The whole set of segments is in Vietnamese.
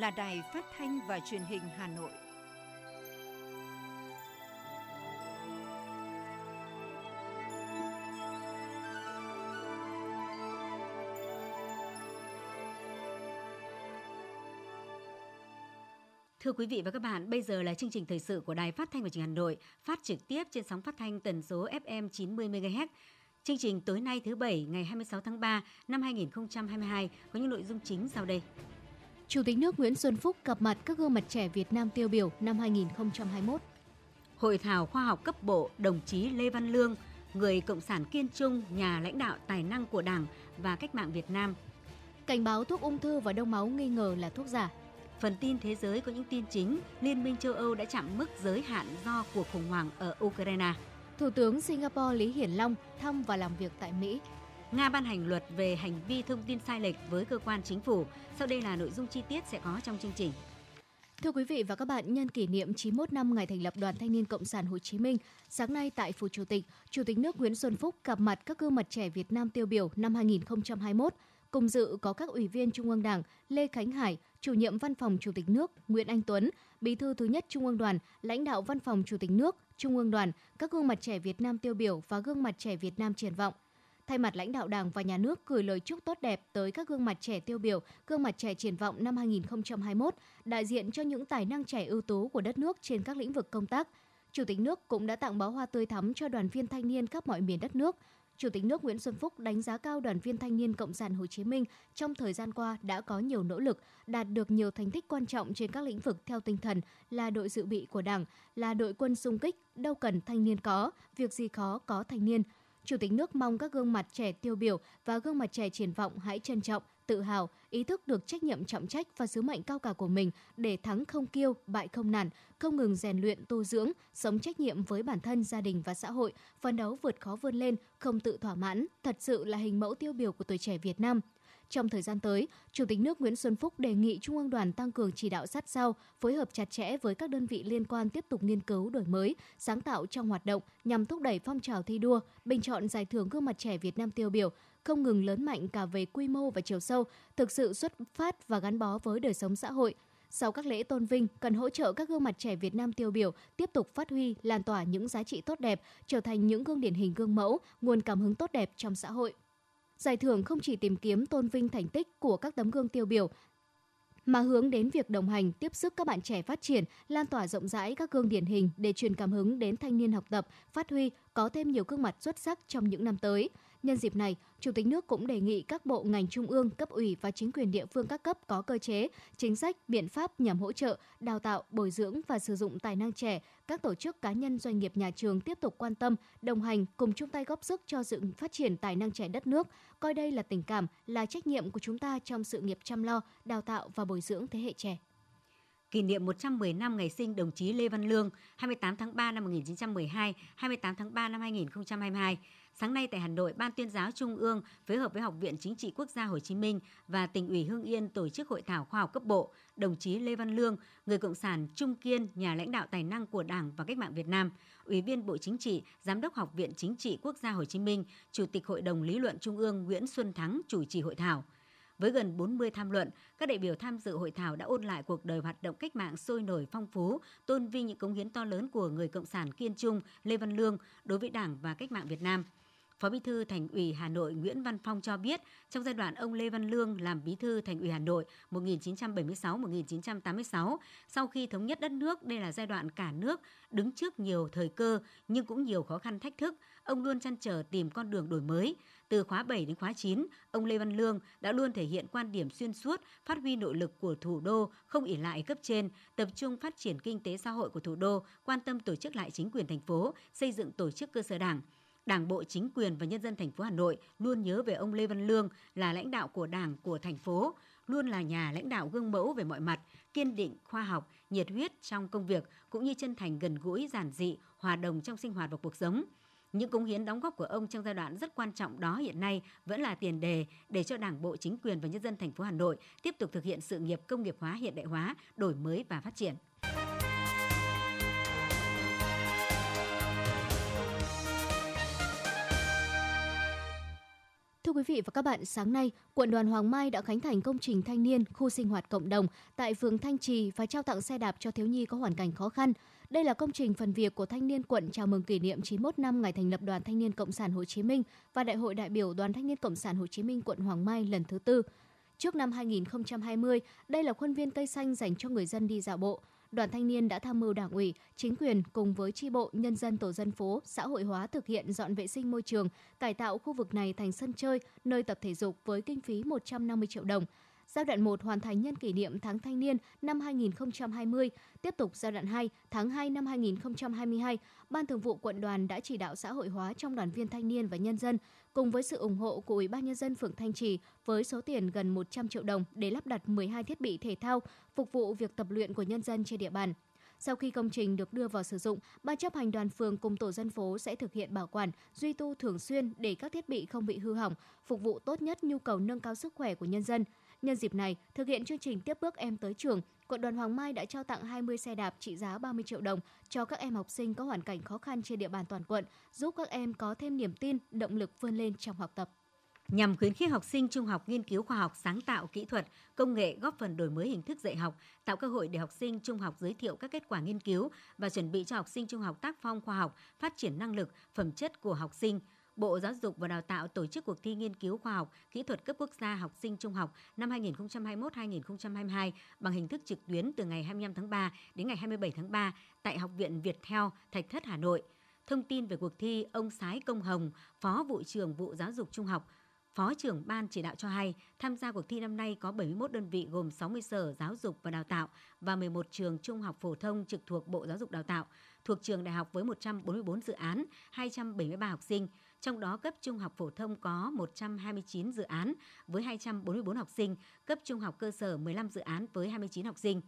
là Đài Phát thanh và Truyền hình Hà Nội. Thưa quý vị và các bạn, bây giờ là chương trình thời sự của Đài Phát thanh và Truyền hình Hà Nội, phát trực tiếp trên sóng phát thanh tần số FM 90 MHz. Chương trình tối nay thứ bảy ngày 26 tháng 3 năm 2022 có những nội dung chính sau đây. Chủ tịch nước Nguyễn Xuân Phúc gặp mặt các gương mặt trẻ Việt Nam tiêu biểu năm 2021. Hội thảo khoa học cấp bộ đồng chí Lê Văn Lương, người cộng sản kiên trung, nhà lãnh đạo tài năng của Đảng và cách mạng Việt Nam. Cảnh báo thuốc ung thư và đông máu nghi ngờ là thuốc giả. Phần tin thế giới có những tin chính, Liên minh châu Âu đã chạm mức giới hạn do cuộc khủng hoảng ở Ukraine. Thủ tướng Singapore Lý Hiển Long thăm và làm việc tại Mỹ. Nga ban hành luật về hành vi thông tin sai lệch với cơ quan chính phủ. Sau đây là nội dung chi tiết sẽ có trong chương trình. Thưa quý vị và các bạn, nhân kỷ niệm 91 năm ngày thành lập Đoàn Thanh niên Cộng sản Hồ Chí Minh, sáng nay tại Phủ Chủ tịch, Chủ tịch nước Nguyễn Xuân Phúc gặp mặt các gương mặt trẻ Việt Nam tiêu biểu năm 2021. Cùng dự có các ủy viên Trung ương Đảng Lê Khánh Hải, chủ nhiệm Văn phòng Chủ tịch nước Nguyễn Anh Tuấn, Bí thư thứ nhất Trung ương Đoàn, lãnh đạo Văn phòng Chủ tịch nước, Trung ương Đoàn, các gương mặt trẻ Việt Nam tiêu biểu và gương mặt trẻ Việt Nam triển vọng. Thay mặt lãnh đạo Đảng và Nhà nước gửi lời chúc tốt đẹp tới các gương mặt trẻ tiêu biểu, gương mặt trẻ triển vọng năm 2021, đại diện cho những tài năng trẻ ưu tú của đất nước trên các lĩnh vực công tác. Chủ tịch nước cũng đã tặng bó hoa tươi thắm cho đoàn viên thanh niên khắp mọi miền đất nước. Chủ tịch nước Nguyễn Xuân Phúc đánh giá cao đoàn viên thanh niên Cộng sản Hồ Chí Minh trong thời gian qua đã có nhiều nỗ lực, đạt được nhiều thành tích quan trọng trên các lĩnh vực theo tinh thần là đội dự bị của Đảng, là đội quân xung kích, đâu cần thanh niên có, việc gì khó có thanh niên. Chủ tịch nước mong các gương mặt trẻ tiêu biểu và gương mặt trẻ triển vọng hãy trân trọng, tự hào, ý thức được trách nhiệm trọng trách và sứ mệnh cao cả của mình để thắng không kiêu, bại không nản, không ngừng rèn luyện tu dưỡng, sống trách nhiệm với bản thân, gia đình và xã hội, phấn đấu vượt khó vươn lên, không tự thỏa mãn, thật sự là hình mẫu tiêu biểu của tuổi trẻ Việt Nam. Trong thời gian tới, Chủ tịch nước Nguyễn Xuân Phúc đề nghị Trung ương đoàn tăng cường chỉ đạo sát sao, phối hợp chặt chẽ với các đơn vị liên quan tiếp tục nghiên cứu đổi mới, sáng tạo trong hoạt động nhằm thúc đẩy phong trào thi đua, bình chọn giải thưởng gương mặt trẻ Việt Nam tiêu biểu, không ngừng lớn mạnh cả về quy mô và chiều sâu, thực sự xuất phát và gắn bó với đời sống xã hội. Sau các lễ tôn vinh, cần hỗ trợ các gương mặt trẻ Việt Nam tiêu biểu tiếp tục phát huy, lan tỏa những giá trị tốt đẹp, trở thành những gương điển hình gương mẫu, nguồn cảm hứng tốt đẹp trong xã hội. Giải thưởng không chỉ tìm kiếm tôn vinh thành tích của các tấm gương tiêu biểu, mà hướng đến việc đồng hành, tiếp sức các bạn trẻ phát triển, lan tỏa rộng rãi các gương điển hình để truyền cảm hứng đến thanh niên học tập, phát huy, có thêm nhiều gương mặt xuất sắc trong những năm tới. Nhân dịp này, Chủ tịch nước cũng đề nghị các bộ ngành trung ương, cấp ủy và chính quyền địa phương các cấp có cơ chế, chính sách, biện pháp nhằm hỗ trợ, đào tạo, bồi dưỡng và sử dụng tài năng trẻ. Các tổ chức cá nhân doanh nghiệp nhà trường tiếp tục quan tâm, đồng hành cùng chung tay góp sức cho sự phát triển tài năng trẻ đất nước, coi đây là tình cảm, là trách nhiệm của chúng ta trong sự nghiệp chăm lo, đào tạo và bồi dưỡng thế hệ trẻ kỷ niệm 110 năm ngày sinh đồng chí Lê Văn Lương 28 tháng 3 năm 1912, 28 tháng 3 năm 2022. Sáng nay tại Hà Nội, Ban tuyên giáo Trung ương phối hợp với Học viện Chính trị Quốc gia Hồ Chí Minh và tỉnh ủy Hưng Yên tổ chức hội thảo khoa học cấp bộ đồng chí Lê Văn Lương, người cộng sản trung kiên, nhà lãnh đạo tài năng của Đảng và cách mạng Việt Nam, Ủy viên Bộ Chính trị, Giám đốc Học viện Chính trị Quốc gia Hồ Chí Minh, Chủ tịch Hội đồng Lý luận Trung ương Nguyễn Xuân Thắng chủ trì hội thảo. Với gần 40 tham luận, các đại biểu tham dự hội thảo đã ôn lại cuộc đời hoạt động cách mạng sôi nổi phong phú, tôn vinh những cống hiến to lớn của người cộng sản kiên trung Lê Văn Lương đối với Đảng và cách mạng Việt Nam. Phó Bí thư Thành ủy Hà Nội Nguyễn Văn Phong cho biết, trong giai đoạn ông Lê Văn Lương làm Bí thư Thành ủy Hà Nội 1976-1986, sau khi thống nhất đất nước, đây là giai đoạn cả nước đứng trước nhiều thời cơ nhưng cũng nhiều khó khăn thách thức. Ông luôn chăn trở tìm con đường đổi mới. Từ khóa 7 đến khóa 9, ông Lê Văn Lương đã luôn thể hiện quan điểm xuyên suốt, phát huy nội lực của thủ đô, không ỉ lại cấp trên, tập trung phát triển kinh tế xã hội của thủ đô, quan tâm tổ chức lại chính quyền thành phố, xây dựng tổ chức cơ sở đảng. Đảng bộ, chính quyền và nhân dân thành phố Hà Nội luôn nhớ về ông Lê Văn Lương là lãnh đạo của Đảng của thành phố, luôn là nhà lãnh đạo gương mẫu về mọi mặt, kiên định, khoa học, nhiệt huyết trong công việc cũng như chân thành gần gũi, giản dị, hòa đồng trong sinh hoạt và cuộc sống. Những cống hiến đóng góp của ông trong giai đoạn rất quan trọng đó hiện nay vẫn là tiền đề để cho Đảng bộ, chính quyền và nhân dân thành phố Hà Nội tiếp tục thực hiện sự nghiệp công nghiệp hóa, hiện đại hóa, đổi mới và phát triển. Thưa quý vị và các bạn, sáng nay, quận đoàn Hoàng Mai đã khánh thành công trình thanh niên khu sinh hoạt cộng đồng tại phường Thanh Trì và trao tặng xe đạp cho thiếu nhi có hoàn cảnh khó khăn. Đây là công trình phần việc của thanh niên quận chào mừng kỷ niệm 91 năm ngày thành lập Đoàn Thanh niên Cộng sản Hồ Chí Minh và Đại hội đại biểu Đoàn Thanh niên Cộng sản Hồ Chí Minh quận Hoàng Mai lần thứ tư. Trước năm 2020, đây là khuôn viên cây xanh dành cho người dân đi dạo bộ. Đoàn thanh niên đã tham mưu đảng ủy, chính quyền cùng với tri bộ, nhân dân tổ dân phố, xã hội hóa thực hiện dọn vệ sinh môi trường, cải tạo khu vực này thành sân chơi, nơi tập thể dục với kinh phí 150 triệu đồng. Giai đoạn 1 hoàn thành nhân kỷ niệm tháng thanh niên năm 2020, tiếp tục giai đoạn 2 tháng 2 năm 2022, Ban Thường vụ quận đoàn đã chỉ đạo xã hội hóa trong đoàn viên thanh niên và nhân dân cùng với sự ủng hộ của Ủy ban nhân dân phường Thanh Trì với số tiền gần 100 triệu đồng để lắp đặt 12 thiết bị thể thao phục vụ việc tập luyện của nhân dân trên địa bàn. Sau khi công trình được đưa vào sử dụng, Ban chấp hành đoàn phường cùng tổ dân phố sẽ thực hiện bảo quản, duy tu thường xuyên để các thiết bị không bị hư hỏng, phục vụ tốt nhất nhu cầu nâng cao sức khỏe của nhân dân. Nhân dịp này, thực hiện chương trình tiếp bước em tới trường, quận đoàn Hoàng Mai đã trao tặng 20 xe đạp trị giá 30 triệu đồng cho các em học sinh có hoàn cảnh khó khăn trên địa bàn toàn quận, giúp các em có thêm niềm tin, động lực vươn lên trong học tập nhằm khuyến khích học sinh trung học nghiên cứu khoa học, sáng tạo, kỹ thuật, công nghệ góp phần đổi mới hình thức dạy học, tạo cơ hội để học sinh trung học giới thiệu các kết quả nghiên cứu và chuẩn bị cho học sinh trung học tác phong khoa học, phát triển năng lực, phẩm chất của học sinh. Bộ Giáo dục và Đào tạo tổ chức cuộc thi nghiên cứu khoa học, kỹ thuật cấp quốc gia học sinh trung học năm 2021-2022 bằng hình thức trực tuyến từ ngày 25 tháng 3 đến ngày 27 tháng 3 tại Học viện Việt Theo, Thạch Thất, Hà Nội. Thông tin về cuộc thi, ông Sái Công Hồng, Phó vụ trưởng vụ giáo dục trung học, Phó trưởng ban chỉ đạo cho hay, tham gia cuộc thi năm nay có 71 đơn vị gồm 60 sở giáo dục và đào tạo và 11 trường trung học phổ thông trực thuộc Bộ Giáo dục Đào tạo, thuộc trường đại học với 144 dự án, 273 học sinh. Trong đó cấp trung học phổ thông có 129 dự án với 244 học sinh, cấp trung học cơ sở 15 dự án với 29 học sinh.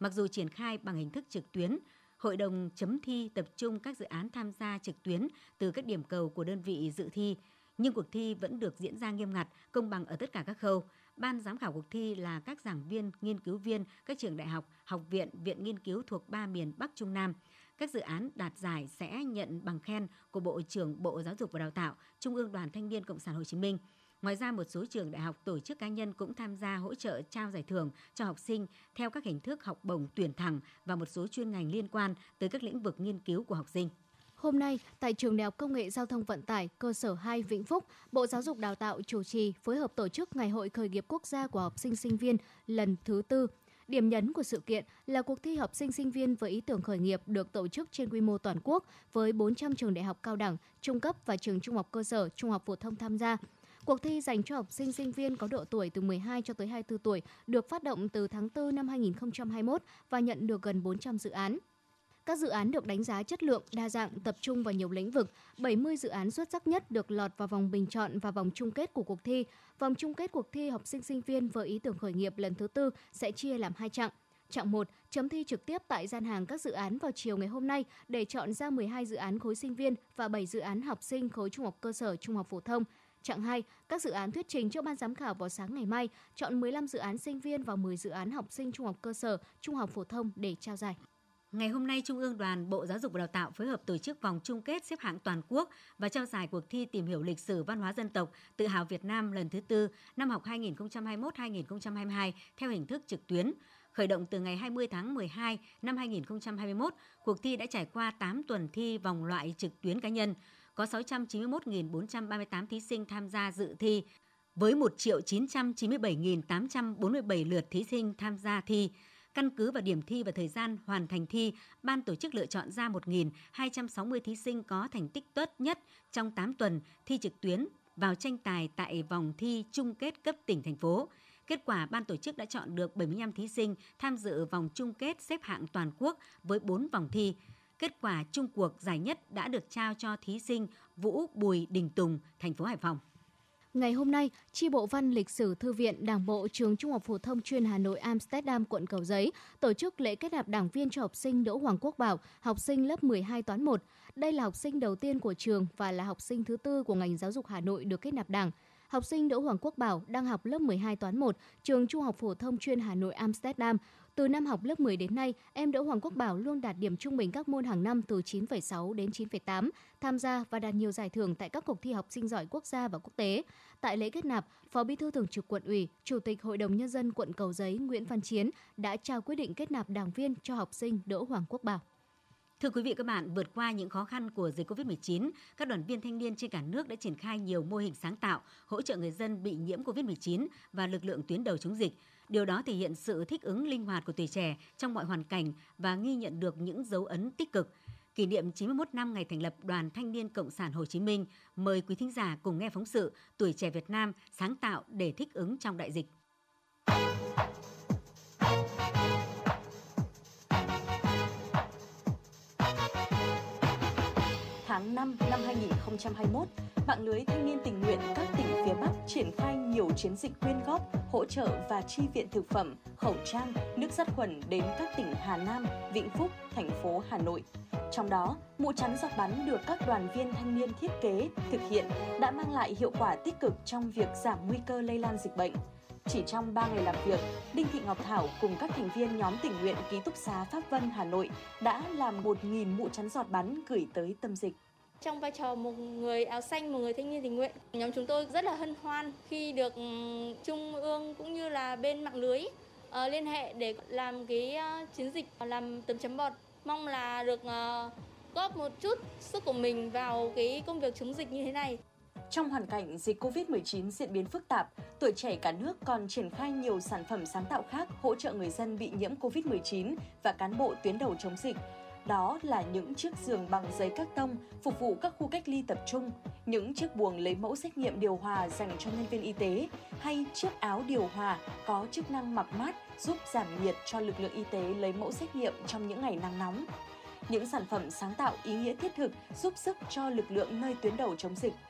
Mặc dù triển khai bằng hình thức trực tuyến, Hội đồng chấm thi tập trung các dự án tham gia trực tuyến từ các điểm cầu của đơn vị dự thi – nhưng cuộc thi vẫn được diễn ra nghiêm ngặt, công bằng ở tất cả các khâu. Ban giám khảo cuộc thi là các giảng viên, nghiên cứu viên, các trường đại học, học viện, viện nghiên cứu thuộc ba miền Bắc Trung Nam. Các dự án đạt giải sẽ nhận bằng khen của Bộ trưởng Bộ Giáo dục và Đào tạo, Trung ương Đoàn Thanh niên Cộng sản Hồ Chí Minh. Ngoài ra, một số trường đại học, tổ chức cá nhân cũng tham gia hỗ trợ trao giải thưởng cho học sinh theo các hình thức học bổng tuyển thẳng và một số chuyên ngành liên quan tới các lĩnh vực nghiên cứu của học sinh. Hôm nay, tại Trường Đại học Công nghệ Giao thông Vận tải cơ sở 2 Vĩnh Phúc, Bộ Giáo dục Đào tạo chủ trì phối hợp tổ chức Ngày hội khởi nghiệp quốc gia của học sinh sinh viên lần thứ tư. Điểm nhấn của sự kiện là cuộc thi học sinh sinh viên với ý tưởng khởi nghiệp được tổ chức trên quy mô toàn quốc với 400 trường đại học cao đẳng, trung cấp và trường trung học cơ sở, trung học phổ thông tham gia. Cuộc thi dành cho học sinh sinh viên có độ tuổi từ 12 cho tới 24 tuổi được phát động từ tháng 4 năm 2021 và nhận được gần 400 dự án. Các dự án được đánh giá chất lượng, đa dạng, tập trung vào nhiều lĩnh vực. 70 dự án xuất sắc nhất được lọt vào vòng bình chọn và vòng chung kết của cuộc thi. Vòng chung kết cuộc thi học sinh sinh viên với ý tưởng khởi nghiệp lần thứ tư sẽ chia làm hai chặng. Chặng 1, chấm thi trực tiếp tại gian hàng các dự án vào chiều ngày hôm nay để chọn ra 12 dự án khối sinh viên và 7 dự án học sinh khối trung học cơ sở, trung học phổ thông. Chặng 2, các dự án thuyết trình cho ban giám khảo vào sáng ngày mai, chọn 15 dự án sinh viên và 10 dự án học sinh trung học cơ sở, trung học phổ thông để trao giải. Ngày hôm nay, Trung ương đoàn Bộ Giáo dục và Đào tạo phối hợp tổ chức vòng chung kết xếp hạng toàn quốc và trao giải cuộc thi tìm hiểu lịch sử văn hóa dân tộc tự hào Việt Nam lần thứ tư năm học 2021-2022 theo hình thức trực tuyến. Khởi động từ ngày 20 tháng 12 năm 2021, cuộc thi đã trải qua 8 tuần thi vòng loại trực tuyến cá nhân. Có 691.438 thí sinh tham gia dự thi với 1.997.847 lượt thí sinh tham gia thi. Căn cứ vào điểm thi và thời gian hoàn thành thi, ban tổ chức lựa chọn ra 1.260 thí sinh có thành tích tốt nhất trong 8 tuần thi trực tuyến vào tranh tài tại vòng thi chung kết cấp tỉnh thành phố. Kết quả ban tổ chức đã chọn được 75 thí sinh tham dự vòng chung kết xếp hạng toàn quốc với 4 vòng thi. Kết quả chung cuộc giải nhất đã được trao cho thí sinh Vũ Bùi Đình Tùng, thành phố Hải Phòng. Ngày hôm nay, Chi bộ Văn Lịch sử Thư viện Đảng bộ Trường Trung học phổ thông chuyên Hà Nội Amsterdam quận Cầu Giấy tổ chức lễ kết nạp đảng viên cho học sinh Đỗ Hoàng Quốc Bảo, học sinh lớp 12 toán 1. Đây là học sinh đầu tiên của trường và là học sinh thứ tư của ngành giáo dục Hà Nội được kết nạp đảng. Học sinh Đỗ Hoàng Quốc Bảo đang học lớp 12 toán 1, trường Trung học phổ thông chuyên Hà Nội Amsterdam, từ năm học lớp 10 đến nay, em Đỗ Hoàng Quốc Bảo luôn đạt điểm trung bình các môn hàng năm từ 9,6 đến 9,8, tham gia và đạt nhiều giải thưởng tại các cuộc thi học sinh giỏi quốc gia và quốc tế. Tại lễ kết nạp, Phó Bí thư Thường trực Quận ủy, Chủ tịch Hội đồng nhân dân quận Cầu Giấy Nguyễn Văn Chiến đã trao quyết định kết nạp đảng viên cho học sinh Đỗ Hoàng Quốc Bảo. Thưa quý vị các bạn, vượt qua những khó khăn của dịch Covid-19, các đoàn viên thanh niên trên cả nước đã triển khai nhiều mô hình sáng tạo, hỗ trợ người dân bị nhiễm Covid-19 và lực lượng tuyến đầu chống dịch. Điều đó thể hiện sự thích ứng linh hoạt của tuổi trẻ trong mọi hoàn cảnh và ghi nhận được những dấu ấn tích cực. Kỷ niệm 91 năm ngày thành lập Đoàn Thanh niên Cộng sản Hồ Chí Minh, mời quý thính giả cùng nghe phóng sự Tuổi trẻ Việt Nam sáng tạo để thích ứng trong đại dịch. Tháng 5 năm 2021, mạng lưới thanh niên tình nguyện các tỉnh phía Bắc triển khai nhiều chiến dịch quyên góp, hỗ trợ và chi viện thực phẩm, khẩu trang, nước sát khuẩn đến các tỉnh Hà Nam, Vĩnh Phúc, thành phố Hà Nội. Trong đó, mũ chắn giọt bắn được các đoàn viên thanh niên thiết kế, thực hiện đã mang lại hiệu quả tích cực trong việc giảm nguy cơ lây lan dịch bệnh. Chỉ trong 3 ngày làm việc, Đinh Thị Ngọc Thảo cùng các thành viên nhóm tình nguyện ký túc xá Pháp Vân Hà Nội đã làm 1.000 mũ chắn giọt bắn gửi tới tâm dịch. Trong vai trò một người áo xanh, một người thanh niên tình nguyện, nhóm chúng tôi rất là hân hoan khi được ừ, Trung ương cũng như là bên mạng lưới uh, liên hệ để làm cái uh, chiến dịch ờ, làm tấm chấm bọt. Mong là được uh, góp một chút sức của mình vào cái công việc chống dịch như thế này. Trong hoàn cảnh dịch COVID-19 diễn biến phức tạp, tuổi trẻ cả nước còn triển khai nhiều sản phẩm sáng tạo khác hỗ trợ người dân bị nhiễm COVID-19 và cán bộ tuyến đầu chống dịch. Đó là những chiếc giường bằng giấy các tông phục vụ các khu cách ly tập trung, những chiếc buồng lấy mẫu xét nghiệm điều hòa dành cho nhân viên y tế hay chiếc áo điều hòa có chức năng mặc mát giúp giảm nhiệt cho lực lượng y tế lấy mẫu xét nghiệm trong những ngày nắng nóng. Những sản phẩm sáng tạo ý nghĩa thiết thực giúp sức cho lực lượng nơi tuyến đầu chống dịch –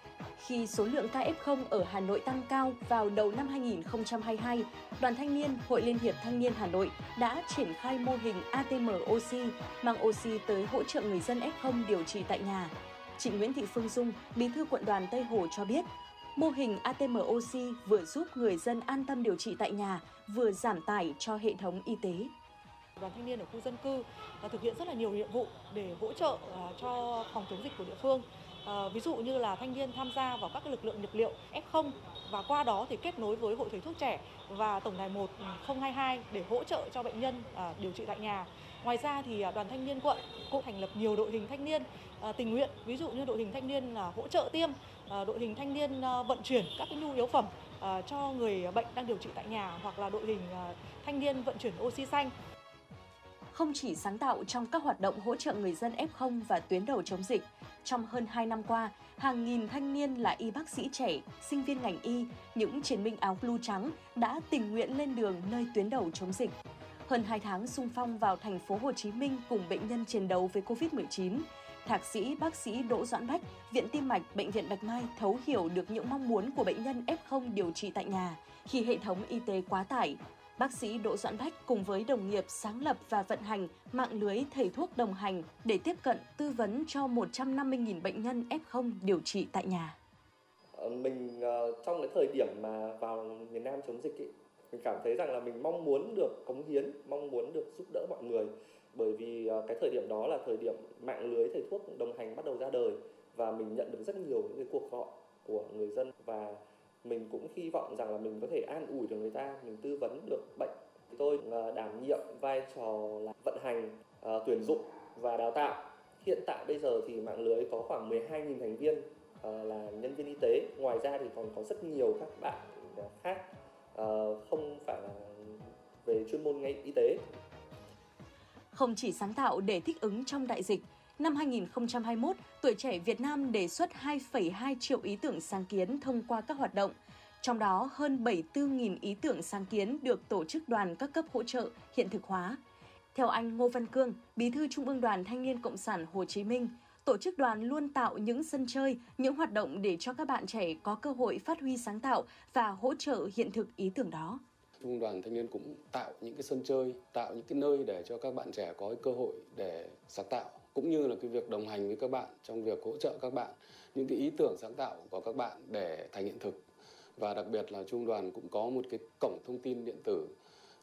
khi số lượng ca F0 ở Hà Nội tăng cao vào đầu năm 2022, Đoàn Thanh niên Hội Liên hiệp Thanh niên Hà Nội đã triển khai mô hình ATM oxy mang oxy tới hỗ trợ người dân F0 điều trị tại nhà. Chị Nguyễn Thị Phương Dung, Bí thư quận đoàn Tây Hồ cho biết, mô hình ATM oxy vừa giúp người dân an tâm điều trị tại nhà, vừa giảm tải cho hệ thống y tế. Đoàn thanh niên ở khu dân cư thực hiện rất là nhiều nhiệm vụ để hỗ trợ à, cho phòng chống dịch của địa phương. À, ví dụ như là thanh niên tham gia vào các lực lượng nhập liệu F0 và qua đó thì kết nối với Hội thầy thuốc trẻ và Tổng đài 1022 ừ, để hỗ trợ cho bệnh nhân à, điều trị tại nhà. Ngoài ra thì đoàn thanh niên quận cũng thành lập nhiều đội hình thanh niên tình nguyện, ví dụ như đội hình thanh niên là hỗ trợ tiêm, đội hình thanh niên vận chuyển các cái nhu yếu phẩm cho người bệnh đang điều trị tại nhà hoặc là đội hình thanh niên vận chuyển oxy xanh không chỉ sáng tạo trong các hoạt động hỗ trợ người dân F0 và tuyến đầu chống dịch, trong hơn 2 năm qua, hàng nghìn thanh niên là y bác sĩ trẻ, sinh viên ngành y, những chiến binh áo blue trắng đã tình nguyện lên đường nơi tuyến đầu chống dịch. Hơn 2 tháng sung phong vào thành phố Hồ Chí Minh cùng bệnh nhân chiến đấu với Covid-19, Thạc sĩ bác sĩ Đỗ Doãn Bách, Viện Tim mạch Bệnh viện Bạch Mai thấu hiểu được những mong muốn của bệnh nhân F0 điều trị tại nhà khi hệ thống y tế quá tải, bác sĩ Đỗ Doãn Bách cùng với đồng nghiệp sáng lập và vận hành mạng lưới thầy thuốc đồng hành để tiếp cận tư vấn cho 150.000 bệnh nhân F0 điều trị tại nhà. Ờ, mình ờ, trong cái thời điểm mà vào miền Nam chống dịch ấy, mình cảm thấy rằng là mình mong muốn được cống hiến, mong muốn được giúp đỡ mọi người bởi vì ờ, cái thời điểm đó là thời điểm mạng lưới thầy thuốc đồng hành bắt đầu ra đời và mình nhận được rất nhiều những cái cuộc gọi của người dân và mình cũng hy vọng rằng là mình có thể an ủi được người ta mình tư vấn được bệnh. Tôi ờ, đảm nhiệm vai trò là vận hành uh, tuyển dụng và đào tạo. Hiện tại bây giờ thì mạng lưới có khoảng 12.000 thành viên uh, là nhân viên y tế. Ngoài ra thì còn có rất nhiều các bạn khác uh, không phải là về chuyên môn ngay y tế. Không chỉ sáng tạo để thích ứng trong đại dịch Năm 2021, tuổi trẻ Việt Nam đề xuất 2,2 triệu ý tưởng sáng kiến thông qua các hoạt động. Trong đó, hơn 74.000 ý tưởng sáng kiến được tổ chức đoàn các cấp hỗ trợ hiện thực hóa. Theo anh Ngô Văn Cương, Bí thư Trung ương Đoàn Thanh niên Cộng sản Hồ Chí Minh, tổ chức đoàn luôn tạo những sân chơi, những hoạt động để cho các bạn trẻ có cơ hội phát huy sáng tạo và hỗ trợ hiện thực ý tưởng đó. Trung đoàn thanh niên cũng tạo những cái sân chơi, tạo những cái nơi để cho các bạn trẻ có cơ hội để sáng tạo cũng như là cái việc đồng hành với các bạn trong việc hỗ trợ các bạn những cái ý tưởng sáng tạo của các bạn để thành hiện thực và đặc biệt là trung đoàn cũng có một cái cổng thông tin điện tử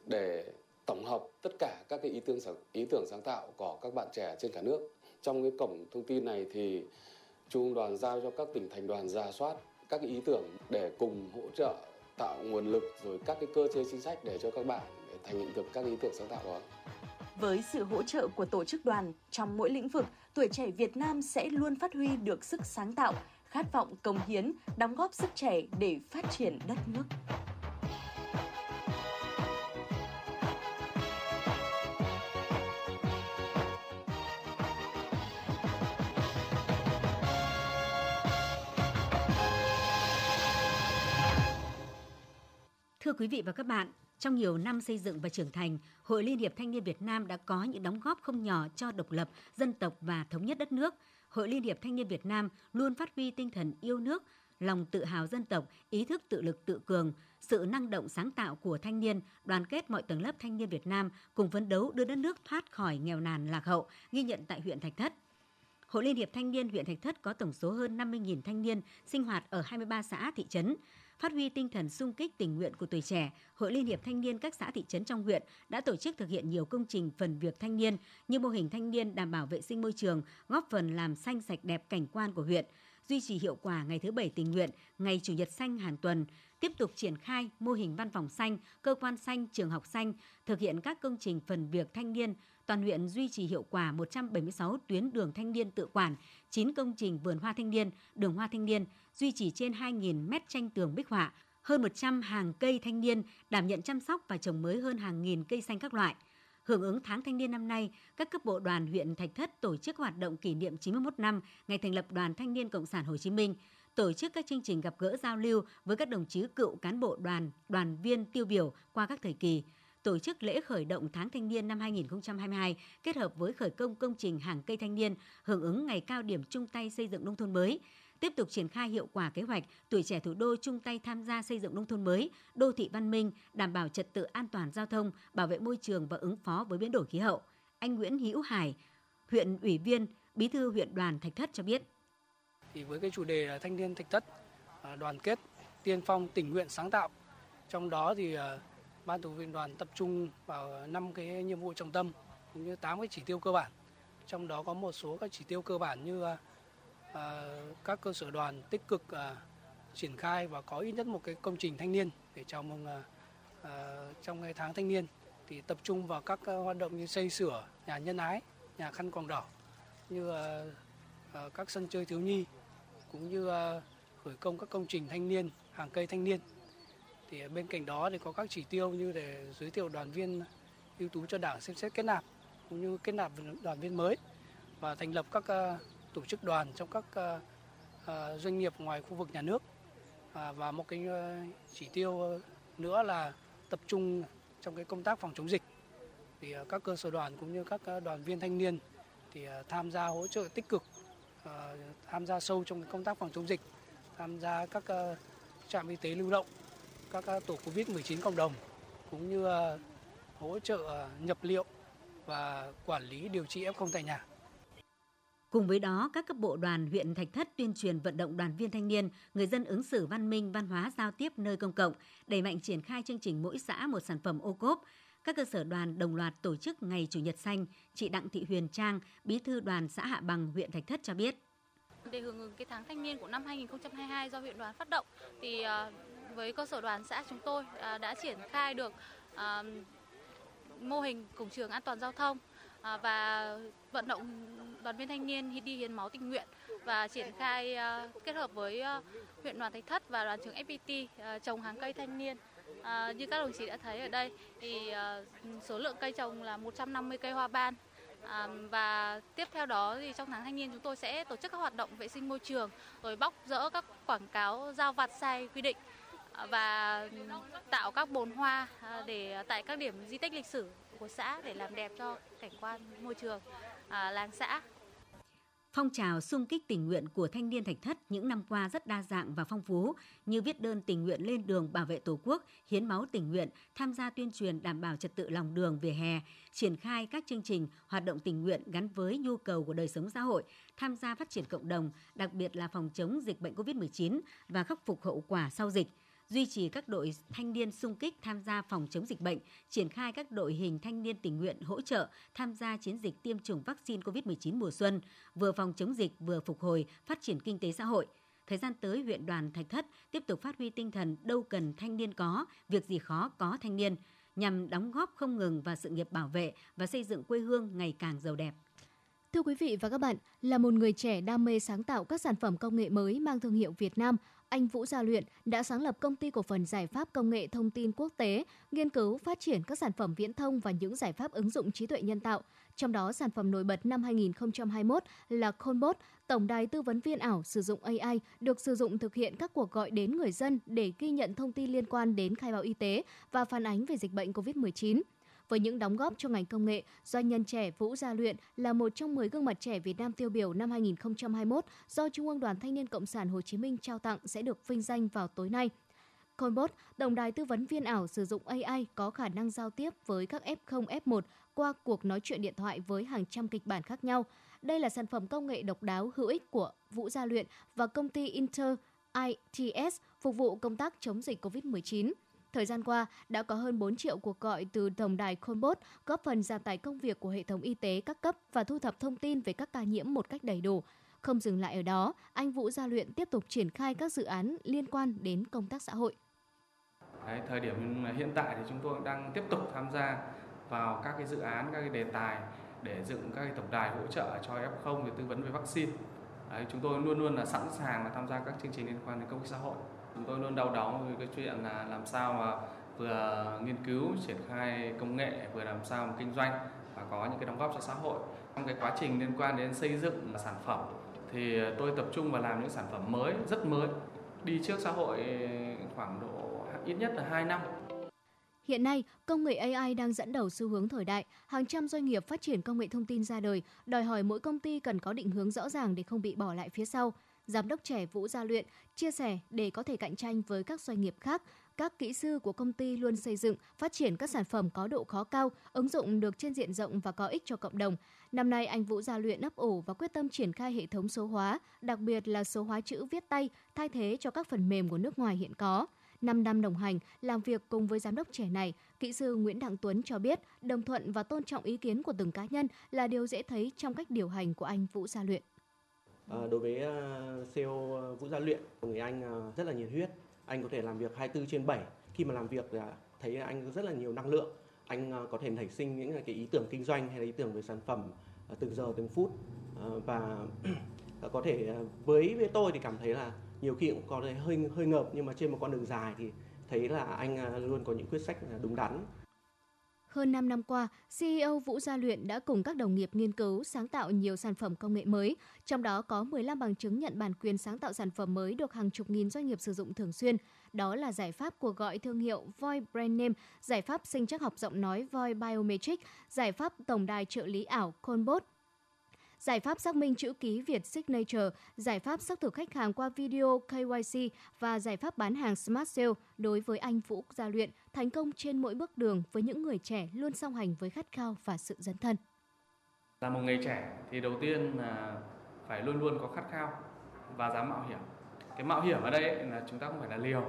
để tổng hợp tất cả các cái ý tưởng sáng, ý tưởng sáng tạo của các bạn trẻ trên cả nước. Trong cái cổng thông tin này thì Trung đoàn giao cho các tỉnh thành đoàn ra soát các cái ý tưởng để cùng hỗ trợ tạo nguồn lực rồi các cái cơ chế chính sách để cho các bạn để thành hiện thực các ý tưởng sáng tạo đó. Với sự hỗ trợ của tổ chức đoàn trong mỗi lĩnh vực, tuổi trẻ Việt Nam sẽ luôn phát huy được sức sáng tạo, khát vọng công hiến, đóng góp sức trẻ để phát triển đất nước. Quý vị và các bạn, trong nhiều năm xây dựng và trưởng thành, Hội Liên hiệp Thanh niên Việt Nam đã có những đóng góp không nhỏ cho độc lập, dân tộc và thống nhất đất nước. Hội Liên hiệp Thanh niên Việt Nam luôn phát huy tinh thần yêu nước, lòng tự hào dân tộc, ý thức tự lực tự cường, sự năng động sáng tạo của thanh niên, đoàn kết mọi tầng lớp thanh niên Việt Nam cùng phấn đấu đưa đất nước thoát khỏi nghèo nàn lạc hậu, ghi nhận tại huyện Thạch Thất. Hội Liên hiệp Thanh niên huyện Thạch Thất có tổng số hơn 50.000 thanh niên sinh hoạt ở 23 xã, thị trấn. Phát huy tinh thần sung kích tình nguyện của tuổi trẻ, Hội Liên hiệp Thanh niên các xã thị trấn trong huyện đã tổ chức thực hiện nhiều công trình phần việc thanh niên như mô hình thanh niên đảm bảo vệ sinh môi trường, góp phần làm xanh sạch đẹp cảnh quan của huyện, duy trì hiệu quả ngày thứ bảy tình nguyện, ngày chủ nhật xanh hàng tuần, tiếp tục triển khai mô hình văn phòng xanh, cơ quan xanh, trường học xanh, thực hiện các công trình phần việc thanh niên, toàn huyện duy trì hiệu quả 176 tuyến đường thanh niên tự quản, 9 công trình vườn hoa thanh niên, đường hoa thanh niên, duy trì trên 2.000 mét tranh tường bích họa, hơn 100 hàng cây thanh niên đảm nhận chăm sóc và trồng mới hơn hàng nghìn cây xanh các loại. Hưởng ứng tháng thanh niên năm nay, các cấp bộ đoàn huyện Thạch Thất tổ chức hoạt động kỷ niệm 91 năm ngày thành lập Đoàn Thanh niên Cộng sản Hồ Chí Minh, tổ chức các chương trình gặp gỡ giao lưu với các đồng chí cựu cán bộ đoàn, đoàn viên tiêu biểu qua các thời kỳ, tổ chức lễ khởi động tháng thanh niên năm 2022 kết hợp với khởi công công trình hàng cây thanh niên hưởng ứng ngày cao điểm chung tay xây dựng nông thôn mới, tiếp tục triển khai hiệu quả kế hoạch tuổi trẻ thủ đô chung tay tham gia xây dựng nông thôn mới, đô thị văn minh, đảm bảo trật tự an toàn giao thông, bảo vệ môi trường và ứng phó với biến đổi khí hậu. Anh Nguyễn Hữu Hải, huyện ủy viên, bí thư huyện đoàn Thạch Thất cho biết. Thì với cái chủ đề là thanh niên Thạch Thất à, đoàn kết, tiên phong, tình nguyện, sáng tạo. Trong đó thì à, ban tổ vụ đoàn tập trung vào năm cái nhiệm vụ trọng tâm cũng như tám cái chỉ tiêu cơ bản. Trong đó có một số các chỉ tiêu cơ bản như à, các cơ sở đoàn tích cực triển khai và có ít nhất một cái công trình thanh niên để chào mừng trong ngày tháng thanh niên thì tập trung vào các hoạt động như xây sửa nhà nhân ái, nhà khăn quàng đỏ như các sân chơi thiếu nhi cũng như ờ, khởi công các công trình thanh niên, hàng cây thanh niên. Thì bên cạnh đó thì có các chỉ tiêu như để giới thiệu đoàn viên ưu tú cho Đảng xem xét kết nạp cũng như kết nạp đoàn viên mới và thành lập các ờ, tổ chức đoàn trong các ờ, doanh nghiệp ngoài khu vực nhà nước à, và một cái chỉ tiêu nữa là tập trung trong cái công tác phòng chống dịch thì các cơ sở đoàn cũng như các đoàn viên thanh niên thì tham gia hỗ trợ tích cực Ờ, tham gia sâu trong công tác phòng chống dịch tham gia các ờ, trạm y tế lưu động các ờ, tổ covid 19 cộng đồng cũng như hỗ trợ nhập liệu và quản lý điều trị f0 tại nhà Cùng với đó, các cấp bộ đoàn huyện Thạch Thất tuyên truyền vận động đoàn viên thanh niên, người dân ứng xử văn minh, văn hóa giao tiếp nơi công cộng, đẩy mạnh triển khai chương trình mỗi xã một sản phẩm ô cốp. Các cơ sở đoàn đồng loạt tổ chức Ngày Chủ nhật xanh, chị Đặng Thị Huyền Trang, bí thư đoàn xã Hạ Bằng, huyện Thạch Thất cho biết. Để hưởng ứng cái tháng thanh niên của năm 2022 do huyện đoàn phát động, thì à, với cơ sở đoàn xã chúng tôi à, đã triển khai được à, mô hình cổng trường an toàn giao thông và vận động đoàn viên thanh niên đi hiến máu tình nguyện và triển khai kết hợp với huyện đoàn Thạch Thất và đoàn trường FPT trồng hàng cây thanh niên. À, như các đồng chí đã thấy ở đây thì à, số lượng cây trồng là 150 cây hoa ban. À, và tiếp theo đó thì trong tháng thanh niên chúng tôi sẽ tổ chức các hoạt động vệ sinh môi trường rồi bóc rỡ các quảng cáo giao vặt sai quy định và tạo các bồn hoa để tại các điểm di tích lịch sử của xã để làm đẹp cho cảnh quan môi trường à, làng xã. Phong trào xung kích tình nguyện của thanh niên Thạch Thất những năm qua rất đa dạng và phong phú, như viết đơn tình nguyện lên đường bảo vệ Tổ quốc, hiến máu tình nguyện, tham gia tuyên truyền đảm bảo trật tự lòng đường vỉa hè, triển khai các chương trình hoạt động tình nguyện gắn với nhu cầu của đời sống xã hội, tham gia phát triển cộng đồng, đặc biệt là phòng chống dịch bệnh COVID-19 và khắc phục hậu quả sau dịch duy trì các đội thanh niên sung kích tham gia phòng chống dịch bệnh, triển khai các đội hình thanh niên tình nguyện hỗ trợ tham gia chiến dịch tiêm chủng vaccine COVID-19 mùa xuân, vừa phòng chống dịch vừa phục hồi, phát triển kinh tế xã hội. Thời gian tới, huyện đoàn Thạch Thất tiếp tục phát huy tinh thần đâu cần thanh niên có, việc gì khó có thanh niên, nhằm đóng góp không ngừng vào sự nghiệp bảo vệ và xây dựng quê hương ngày càng giàu đẹp. Thưa quý vị và các bạn, là một người trẻ đam mê sáng tạo các sản phẩm công nghệ mới mang thương hiệu Việt Nam, anh Vũ Gia Luyện đã sáng lập công ty cổ phần giải pháp công nghệ thông tin quốc tế, nghiên cứu phát triển các sản phẩm viễn thông và những giải pháp ứng dụng trí tuệ nhân tạo. Trong đó, sản phẩm nổi bật năm 2021 là Conbot, tổng đài tư vấn viên ảo sử dụng AI được sử dụng thực hiện các cuộc gọi đến người dân để ghi nhận thông tin liên quan đến khai báo y tế và phản ánh về dịch bệnh COVID-19. Với những đóng góp cho ngành công nghệ, doanh nhân trẻ Vũ Gia Luyện là một trong 10 gương mặt trẻ Việt Nam tiêu biểu năm 2021 do Trung ương Đoàn Thanh niên Cộng sản Hồ Chí Minh trao tặng sẽ được vinh danh vào tối nay. Coinbot, đồng đài tư vấn viên ảo sử dụng AI có khả năng giao tiếp với các F0, F1 qua cuộc nói chuyện điện thoại với hàng trăm kịch bản khác nhau. Đây là sản phẩm công nghệ độc đáo hữu ích của Vũ Gia Luyện và công ty Inter ITS phục vụ công tác chống dịch COVID-19. Thời gian qua, đã có hơn 4 triệu cuộc gọi từ tổng đài Conbot góp phần giảm tải công việc của hệ thống y tế các cấp và thu thập thông tin về các ca nhiễm một cách đầy đủ. Không dừng lại ở đó, anh Vũ Gia Luyện tiếp tục triển khai các dự án liên quan đến công tác xã hội. Đấy, thời điểm hiện tại thì chúng tôi đang tiếp tục tham gia vào các cái dự án, các cái đề tài để dựng các cái tổng đài hỗ trợ cho F0 để tư vấn về vaccine. Đấy, chúng tôi luôn luôn là sẵn sàng là tham gia các chương trình liên quan đến công tác xã hội. Chúng tôi luôn đau đáu với cái chuyện là làm sao mà vừa nghiên cứu triển khai công nghệ vừa làm sao mà kinh doanh và có những cái đóng góp cho xã hội. Trong cái quá trình liên quan đến xây dựng sản phẩm thì tôi tập trung vào làm những sản phẩm mới, rất mới, đi trước xã hội khoảng độ ít nhất là 2 năm. Hiện nay, công nghệ AI đang dẫn đầu xu hướng thời đại. Hàng trăm doanh nghiệp phát triển công nghệ thông tin ra đời, đòi hỏi mỗi công ty cần có định hướng rõ ràng để không bị bỏ lại phía sau. Giám đốc trẻ Vũ Gia Luyện chia sẻ để có thể cạnh tranh với các doanh nghiệp khác, các kỹ sư của công ty luôn xây dựng, phát triển các sản phẩm có độ khó cao, ứng dụng được trên diện rộng và có ích cho cộng đồng. Năm nay, anh Vũ Gia Luyện ấp ủ và quyết tâm triển khai hệ thống số hóa, đặc biệt là số hóa chữ viết tay, thay thế cho các phần mềm của nước ngoài hiện có. 5 năm đồng hành, làm việc cùng với giám đốc trẻ này, kỹ sư Nguyễn Đặng Tuấn cho biết đồng thuận và tôn trọng ý kiến của từng cá nhân là điều dễ thấy trong cách điều hành của anh Vũ Gia Luyện. Ờ, đối với ờ, CEO ờ, Vũ Gia Luyện, người anh rất là nhiệt huyết. Anh có thể làm việc 24 trên 7. Khi mà làm việc thì thấy anh rất là nhiều năng lượng. Anh có thể nảy sinh những cái ý tưởng kinh doanh hay là ý tưởng về sản phẩm từng giờ từng phút. Và có thể với với tôi thì cảm thấy là nhiều khi cũng có thể hơi hơi ngợp nhưng mà trên một con đường dài thì thấy là anh luôn có những quyết sách đúng đắn. Hơn 5 năm qua, CEO Vũ Gia Luyện đã cùng các đồng nghiệp nghiên cứu, sáng tạo nhiều sản phẩm công nghệ mới, trong đó có 15 bằng chứng nhận bản quyền sáng tạo sản phẩm mới được hàng chục nghìn doanh nghiệp sử dụng thường xuyên. Đó là giải pháp cuộc gọi thương hiệu Voice Brand Name, giải pháp sinh chắc học giọng nói Voice Biometric, giải pháp tổng đài trợ lý ảo Conbot, giải pháp xác minh chữ ký Việt Signature, giải pháp xác thực khách hàng qua video KYC và giải pháp bán hàng Smart Sale đối với anh Vũ Gia Luyện thành công trên mỗi bước đường với những người trẻ luôn song hành với khát khao và sự dấn thân. Là một người trẻ thì đầu tiên là phải luôn luôn có khát khao và dám mạo hiểm. Cái mạo hiểm ở đây là chúng ta không phải là liều.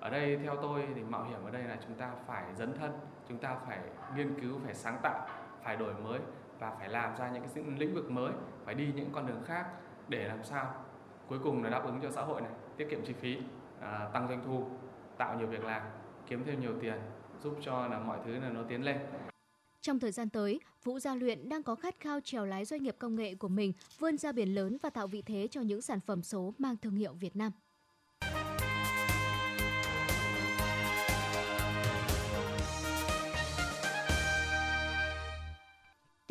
Ở đây theo tôi thì mạo hiểm ở đây là chúng ta phải dấn thân, chúng ta phải nghiên cứu, phải sáng tạo, phải đổi mới và phải làm ra những cái lĩnh vực mới phải đi những con đường khác để làm sao cuối cùng là đáp ứng cho xã hội này tiết kiệm chi phí à, tăng doanh thu tạo nhiều việc làm kiếm thêm nhiều tiền giúp cho là mọi thứ là nó tiến lên trong thời gian tới, Vũ Gia Luyện đang có khát khao trèo lái doanh nghiệp công nghệ của mình vươn ra biển lớn và tạo vị thế cho những sản phẩm số mang thương hiệu Việt Nam.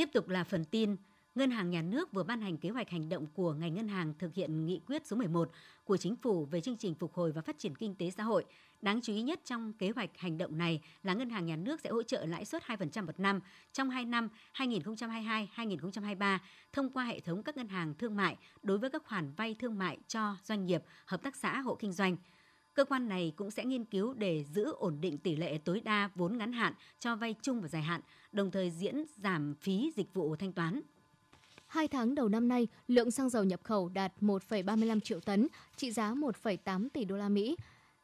Tiếp tục là phần tin. Ngân hàng Nhà nước vừa ban hành kế hoạch hành động của ngành ngân hàng thực hiện nghị quyết số 11 của chính phủ về chương trình phục hồi và phát triển kinh tế xã hội. Đáng chú ý nhất trong kế hoạch hành động này là Ngân hàng Nhà nước sẽ hỗ trợ lãi suất 2% một năm trong 2 năm 2022-2023 thông qua hệ thống các ngân hàng thương mại đối với các khoản vay thương mại cho doanh nghiệp, hợp tác xã, hộ kinh doanh. Cơ quan này cũng sẽ nghiên cứu để giữ ổn định tỷ lệ tối đa vốn ngắn hạn cho vay chung và dài hạn, đồng thời diễn giảm phí dịch vụ thanh toán. Hai tháng đầu năm nay, lượng xăng dầu nhập khẩu đạt 1,35 triệu tấn, trị giá 1,8 tỷ đô la Mỹ.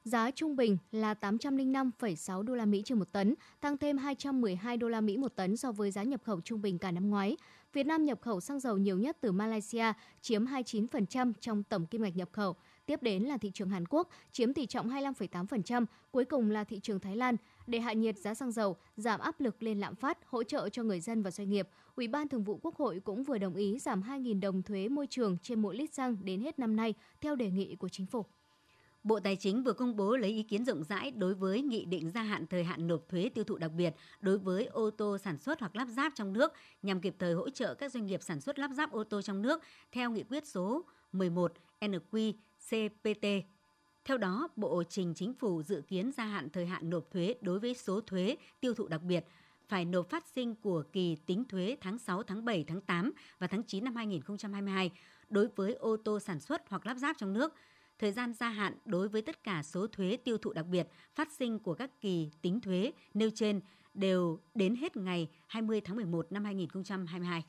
Giá trung bình là 805,6 đô la Mỹ trên một tấn, tăng thêm 212 đô la Mỹ một tấn so với giá nhập khẩu trung bình cả năm ngoái. Việt Nam nhập khẩu xăng dầu nhiều nhất từ Malaysia, chiếm 29% trong tổng kim ngạch nhập khẩu. Tiếp đến là thị trường Hàn Quốc, chiếm tỷ trọng 25,8%, cuối cùng là thị trường Thái Lan. Để hạ nhiệt giá xăng dầu, giảm áp lực lên lạm phát, hỗ trợ cho người dân và doanh nghiệp, Ủy ban Thường vụ Quốc hội cũng vừa đồng ý giảm 2.000 đồng thuế môi trường trên mỗi lít xăng đến hết năm nay theo đề nghị của chính phủ. Bộ Tài chính vừa công bố lấy ý kiến rộng rãi đối với nghị định gia hạn thời hạn nộp thuế tiêu thụ đặc biệt đối với ô tô sản xuất hoặc lắp ráp trong nước nhằm kịp thời hỗ trợ các doanh nghiệp sản xuất lắp ráp ô tô trong nước theo nghị quyết số 11 cpt Theo đó, Bộ trình chính phủ dự kiến gia hạn thời hạn nộp thuế đối với số thuế tiêu thụ đặc biệt phải nộp phát sinh của kỳ tính thuế tháng 6, tháng 7, tháng 8 và tháng 9 năm 2022 đối với ô tô sản xuất hoặc lắp ráp trong nước – thời gian gia hạn đối với tất cả số thuế tiêu thụ đặc biệt phát sinh của các kỳ tính thuế nêu trên đều đến hết ngày 20 tháng 11 năm 2022.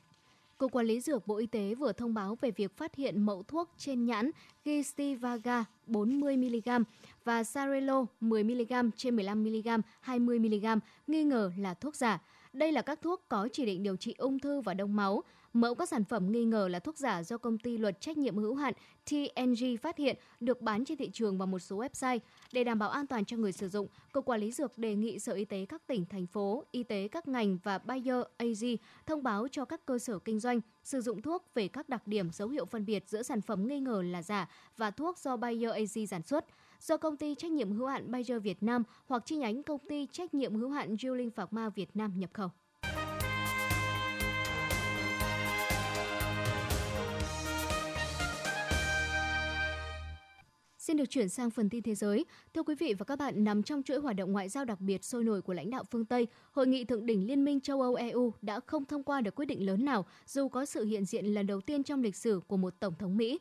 Cục Quản lý Dược Bộ Y tế vừa thông báo về việc phát hiện mẫu thuốc trên nhãn Gistivaga 40mg và Sarelo 10mg trên 15mg, 20mg nghi ngờ là thuốc giả. Đây là các thuốc có chỉ định điều trị ung thư và đông máu. Mẫu các sản phẩm nghi ngờ là thuốc giả do công ty luật trách nhiệm hữu hạn TNG phát hiện được bán trên thị trường và một số website. Để đảm bảo an toàn cho người sử dụng, Cục Quản lý Dược đề nghị Sở Y tế các tỉnh, thành phố, y tế các ngành và Bayer AG thông báo cho các cơ sở kinh doanh sử dụng thuốc về các đặc điểm dấu hiệu phân biệt giữa sản phẩm nghi ngờ là giả và thuốc do Bayer AG sản xuất do công ty trách nhiệm hữu hạn Bayer Việt Nam hoặc chi nhánh công ty trách nhiệm hữu hạn Juling Pharma Việt Nam nhập khẩu. Xin được chuyển sang phần tin thế giới. Thưa quý vị và các bạn, nằm trong chuỗi hoạt động ngoại giao đặc biệt sôi nổi của lãnh đạo phương Tây, Hội nghị thượng đỉnh Liên minh châu Âu EU đã không thông qua được quyết định lớn nào dù có sự hiện diện lần đầu tiên trong lịch sử của một tổng thống Mỹ.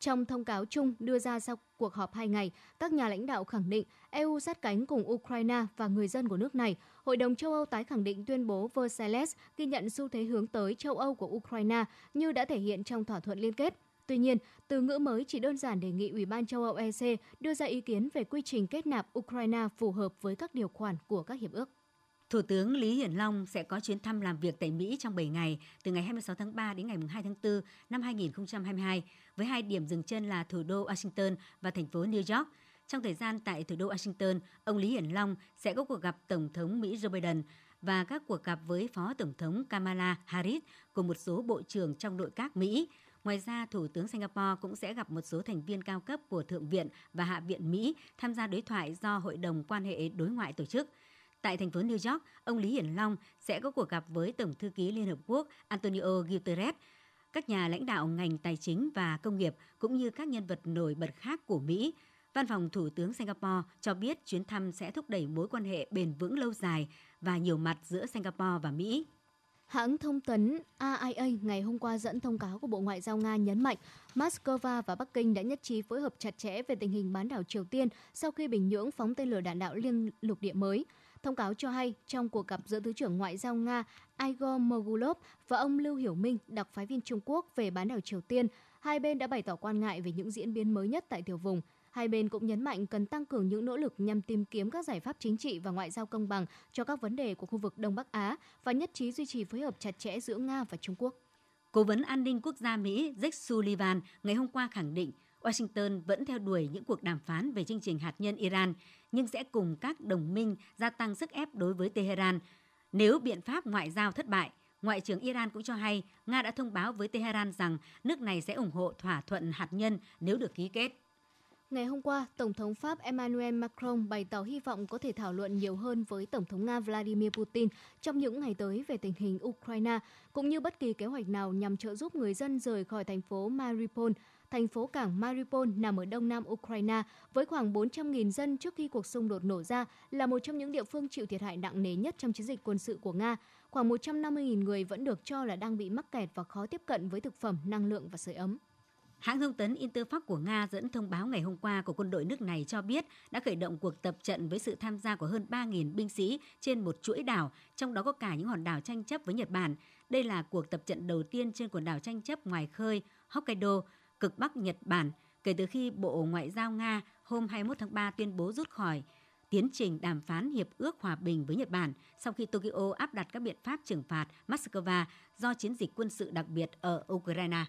Trong thông cáo chung đưa ra sau cuộc họp hai ngày, các nhà lãnh đạo khẳng định EU sát cánh cùng Ukraine và người dân của nước này. Hội đồng châu Âu tái khẳng định tuyên bố Versailles ghi nhận xu thế hướng tới châu Âu của Ukraine như đã thể hiện trong thỏa thuận liên kết Tuy nhiên, từ ngữ mới chỉ đơn giản đề nghị Ủy ban châu Âu EC đưa ra ý kiến về quy trình kết nạp Ukraine phù hợp với các điều khoản của các hiệp ước. Thủ tướng Lý Hiển Long sẽ có chuyến thăm làm việc tại Mỹ trong 7 ngày, từ ngày 26 tháng 3 đến ngày 2 tháng 4 năm 2022, với hai điểm dừng chân là thủ đô Washington và thành phố New York. Trong thời gian tại thủ đô Washington, ông Lý Hiển Long sẽ có cuộc gặp Tổng thống Mỹ Joe Biden và các cuộc gặp với Phó Tổng thống Kamala Harris cùng một số bộ trưởng trong nội các Mỹ. Ngoài ra, Thủ tướng Singapore cũng sẽ gặp một số thành viên cao cấp của Thượng viện và Hạ viện Mỹ tham gia đối thoại do Hội đồng quan hệ đối ngoại tổ chức. Tại thành phố New York, ông Lý Hiển Long sẽ có cuộc gặp với Tổng thư ký Liên Hợp Quốc Antonio Guterres, các nhà lãnh đạo ngành tài chính và công nghiệp cũng như các nhân vật nổi bật khác của Mỹ. Văn phòng Thủ tướng Singapore cho biết chuyến thăm sẽ thúc đẩy mối quan hệ bền vững lâu dài và nhiều mặt giữa Singapore và Mỹ. Hãng thông tấn AIA ngày hôm qua dẫn thông cáo của Bộ Ngoại giao Nga nhấn mạnh Moscow và Bắc Kinh đã nhất trí phối hợp chặt chẽ về tình hình bán đảo Triều Tiên sau khi Bình Nhưỡng phóng tên lửa đạn đạo liên lục địa mới. Thông cáo cho hay, trong cuộc gặp giữa Thứ trưởng Ngoại giao Nga Igor Mogulov và ông Lưu Hiểu Minh, đặc phái viên Trung Quốc về bán đảo Triều Tiên, hai bên đã bày tỏ quan ngại về những diễn biến mới nhất tại tiểu vùng. Hai bên cũng nhấn mạnh cần tăng cường những nỗ lực nhằm tìm kiếm các giải pháp chính trị và ngoại giao công bằng cho các vấn đề của khu vực Đông Bắc Á và nhất trí duy trì phối hợp chặt chẽ giữa Nga và Trung Quốc. Cố vấn an ninh quốc gia Mỹ Jake Sullivan ngày hôm qua khẳng định Washington vẫn theo đuổi những cuộc đàm phán về chương trình hạt nhân Iran, nhưng sẽ cùng các đồng minh gia tăng sức ép đối với Tehran. Nếu biện pháp ngoại giao thất bại, Ngoại trưởng Iran cũng cho hay Nga đã thông báo với Tehran rằng nước này sẽ ủng hộ thỏa thuận hạt nhân nếu được ký kết. Ngày hôm qua, Tổng thống Pháp Emmanuel Macron bày tỏ hy vọng có thể thảo luận nhiều hơn với Tổng thống Nga Vladimir Putin trong những ngày tới về tình hình Ukraine, cũng như bất kỳ kế hoạch nào nhằm trợ giúp người dân rời khỏi thành phố Mariupol. Thành phố cảng Mariupol nằm ở đông nam Ukraine với khoảng 400.000 dân trước khi cuộc xung đột nổ ra là một trong những địa phương chịu thiệt hại nặng nề nhất trong chiến dịch quân sự của Nga. Khoảng 150.000 người vẫn được cho là đang bị mắc kẹt và khó tiếp cận với thực phẩm, năng lượng và sưởi ấm. Hãng thông tấn Interfax của Nga dẫn thông báo ngày hôm qua của quân đội nước này cho biết đã khởi động cuộc tập trận với sự tham gia của hơn 3.000 binh sĩ trên một chuỗi đảo, trong đó có cả những hòn đảo tranh chấp với Nhật Bản. Đây là cuộc tập trận đầu tiên trên quần đảo tranh chấp ngoài khơi Hokkaido, cực Bắc Nhật Bản, kể từ khi Bộ Ngoại giao Nga hôm 21 tháng 3 tuyên bố rút khỏi tiến trình đàm phán hiệp ước hòa bình với Nhật Bản sau khi Tokyo áp đặt các biện pháp trừng phạt Moscow do chiến dịch quân sự đặc biệt ở Ukraine.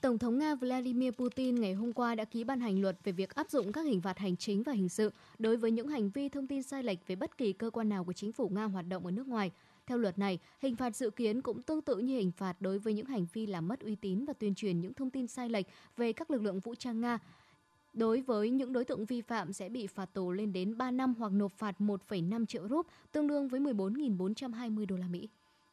Tổng thống Nga Vladimir Putin ngày hôm qua đã ký ban hành luật về việc áp dụng các hình phạt hành chính và hình sự đối với những hành vi thông tin sai lệch về bất kỳ cơ quan nào của chính phủ Nga hoạt động ở nước ngoài. Theo luật này, hình phạt dự kiến cũng tương tự như hình phạt đối với những hành vi làm mất uy tín và tuyên truyền những thông tin sai lệch về các lực lượng vũ trang Nga. Đối với những đối tượng vi phạm sẽ bị phạt tù lên đến 3 năm hoặc nộp phạt 1,5 triệu rúp, tương đương với 14.420 đô la Mỹ.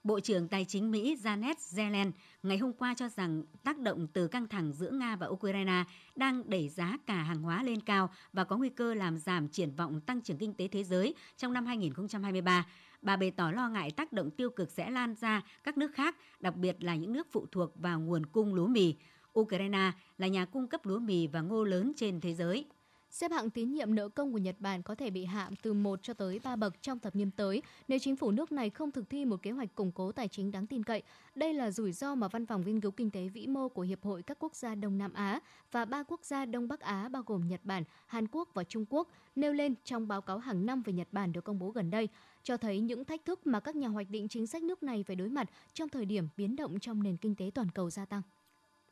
Bộ trưởng Tài chính Mỹ Janet Yellen ngày hôm qua cho rằng tác động từ căng thẳng giữa Nga và Ukraine đang đẩy giá cả hàng hóa lên cao và có nguy cơ làm giảm triển vọng tăng trưởng kinh tế thế giới trong năm 2023. Bà bày tỏ lo ngại tác động tiêu cực sẽ lan ra các nước khác, đặc biệt là những nước phụ thuộc vào nguồn cung lúa mì. Ukraine là nhà cung cấp lúa mì và ngô lớn trên thế giới. Xếp hạng tín nhiệm nợ công của Nhật Bản có thể bị hạ từ 1 cho tới 3 bậc trong thập niên tới nếu chính phủ nước này không thực thi một kế hoạch củng cố tài chính đáng tin cậy. Đây là rủi ro mà Văn phòng nghiên cứu kinh tế vĩ mô của Hiệp hội các quốc gia Đông Nam Á và ba quốc gia Đông Bắc Á bao gồm Nhật Bản, Hàn Quốc và Trung Quốc nêu lên trong báo cáo hàng năm về Nhật Bản được công bố gần đây, cho thấy những thách thức mà các nhà hoạch định chính sách nước này phải đối mặt trong thời điểm biến động trong nền kinh tế toàn cầu gia tăng.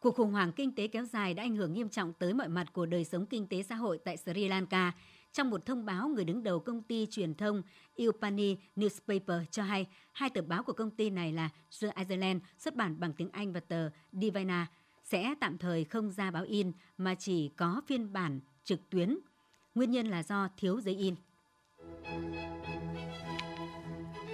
Cuộc khủng hoảng kinh tế kéo dài đã ảnh hưởng nghiêm trọng tới mọi mặt của đời sống kinh tế xã hội tại Sri Lanka. Trong một thông báo, người đứng đầu công ty truyền thông Ilpani Newspaper cho hay hai tờ báo của công ty này là The Ireland xuất bản bằng tiếng Anh và tờ Divina sẽ tạm thời không ra báo in mà chỉ có phiên bản trực tuyến. Nguyên nhân là do thiếu giấy in.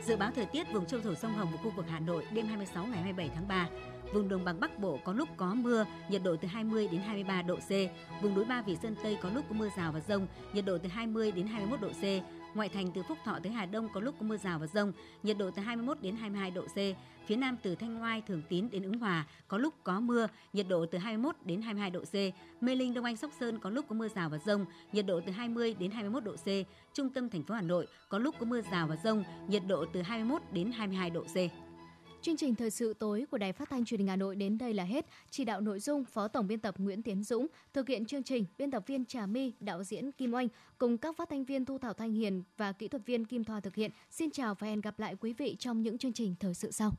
Dự báo thời tiết vùng châu thổ sông Hồng của khu vực Hà Nội đêm 26 ngày 27 tháng 3. Vùng đồng bằng Bắc Bộ có lúc có mưa, nhiệt độ từ 20 đến 23 độ C. Vùng núi Ba Vì Sơn Tây có lúc có mưa rào và rông, nhiệt độ từ 20 đến 21 độ C. Ngoại thành từ Phúc Thọ tới Hà Đông có lúc có mưa rào và rông, nhiệt độ từ 21 đến 22 độ C. Phía Nam từ Thanh Ngoai, Thường Tín đến Ứng Hòa có lúc có mưa, nhiệt độ từ 21 đến 22 độ C. Mê Linh, Đông Anh, Sóc Sơn có lúc có mưa rào và rông, nhiệt độ từ 20 đến 21 độ C. Trung tâm thành phố Hà Nội có lúc có mưa rào và rông, nhiệt độ từ 21 đến 22 độ C. Chương trình thời sự tối của Đài Phát thanh Truyền hình Hà Nội đến đây là hết. Chỉ đạo nội dung Phó Tổng biên tập Nguyễn Tiến Dũng, thực hiện chương trình biên tập viên Trà My, đạo diễn Kim Oanh cùng các phát thanh viên Thu Thảo Thanh Hiền và kỹ thuật viên Kim Thoa thực hiện. Xin chào và hẹn gặp lại quý vị trong những chương trình thời sự sau.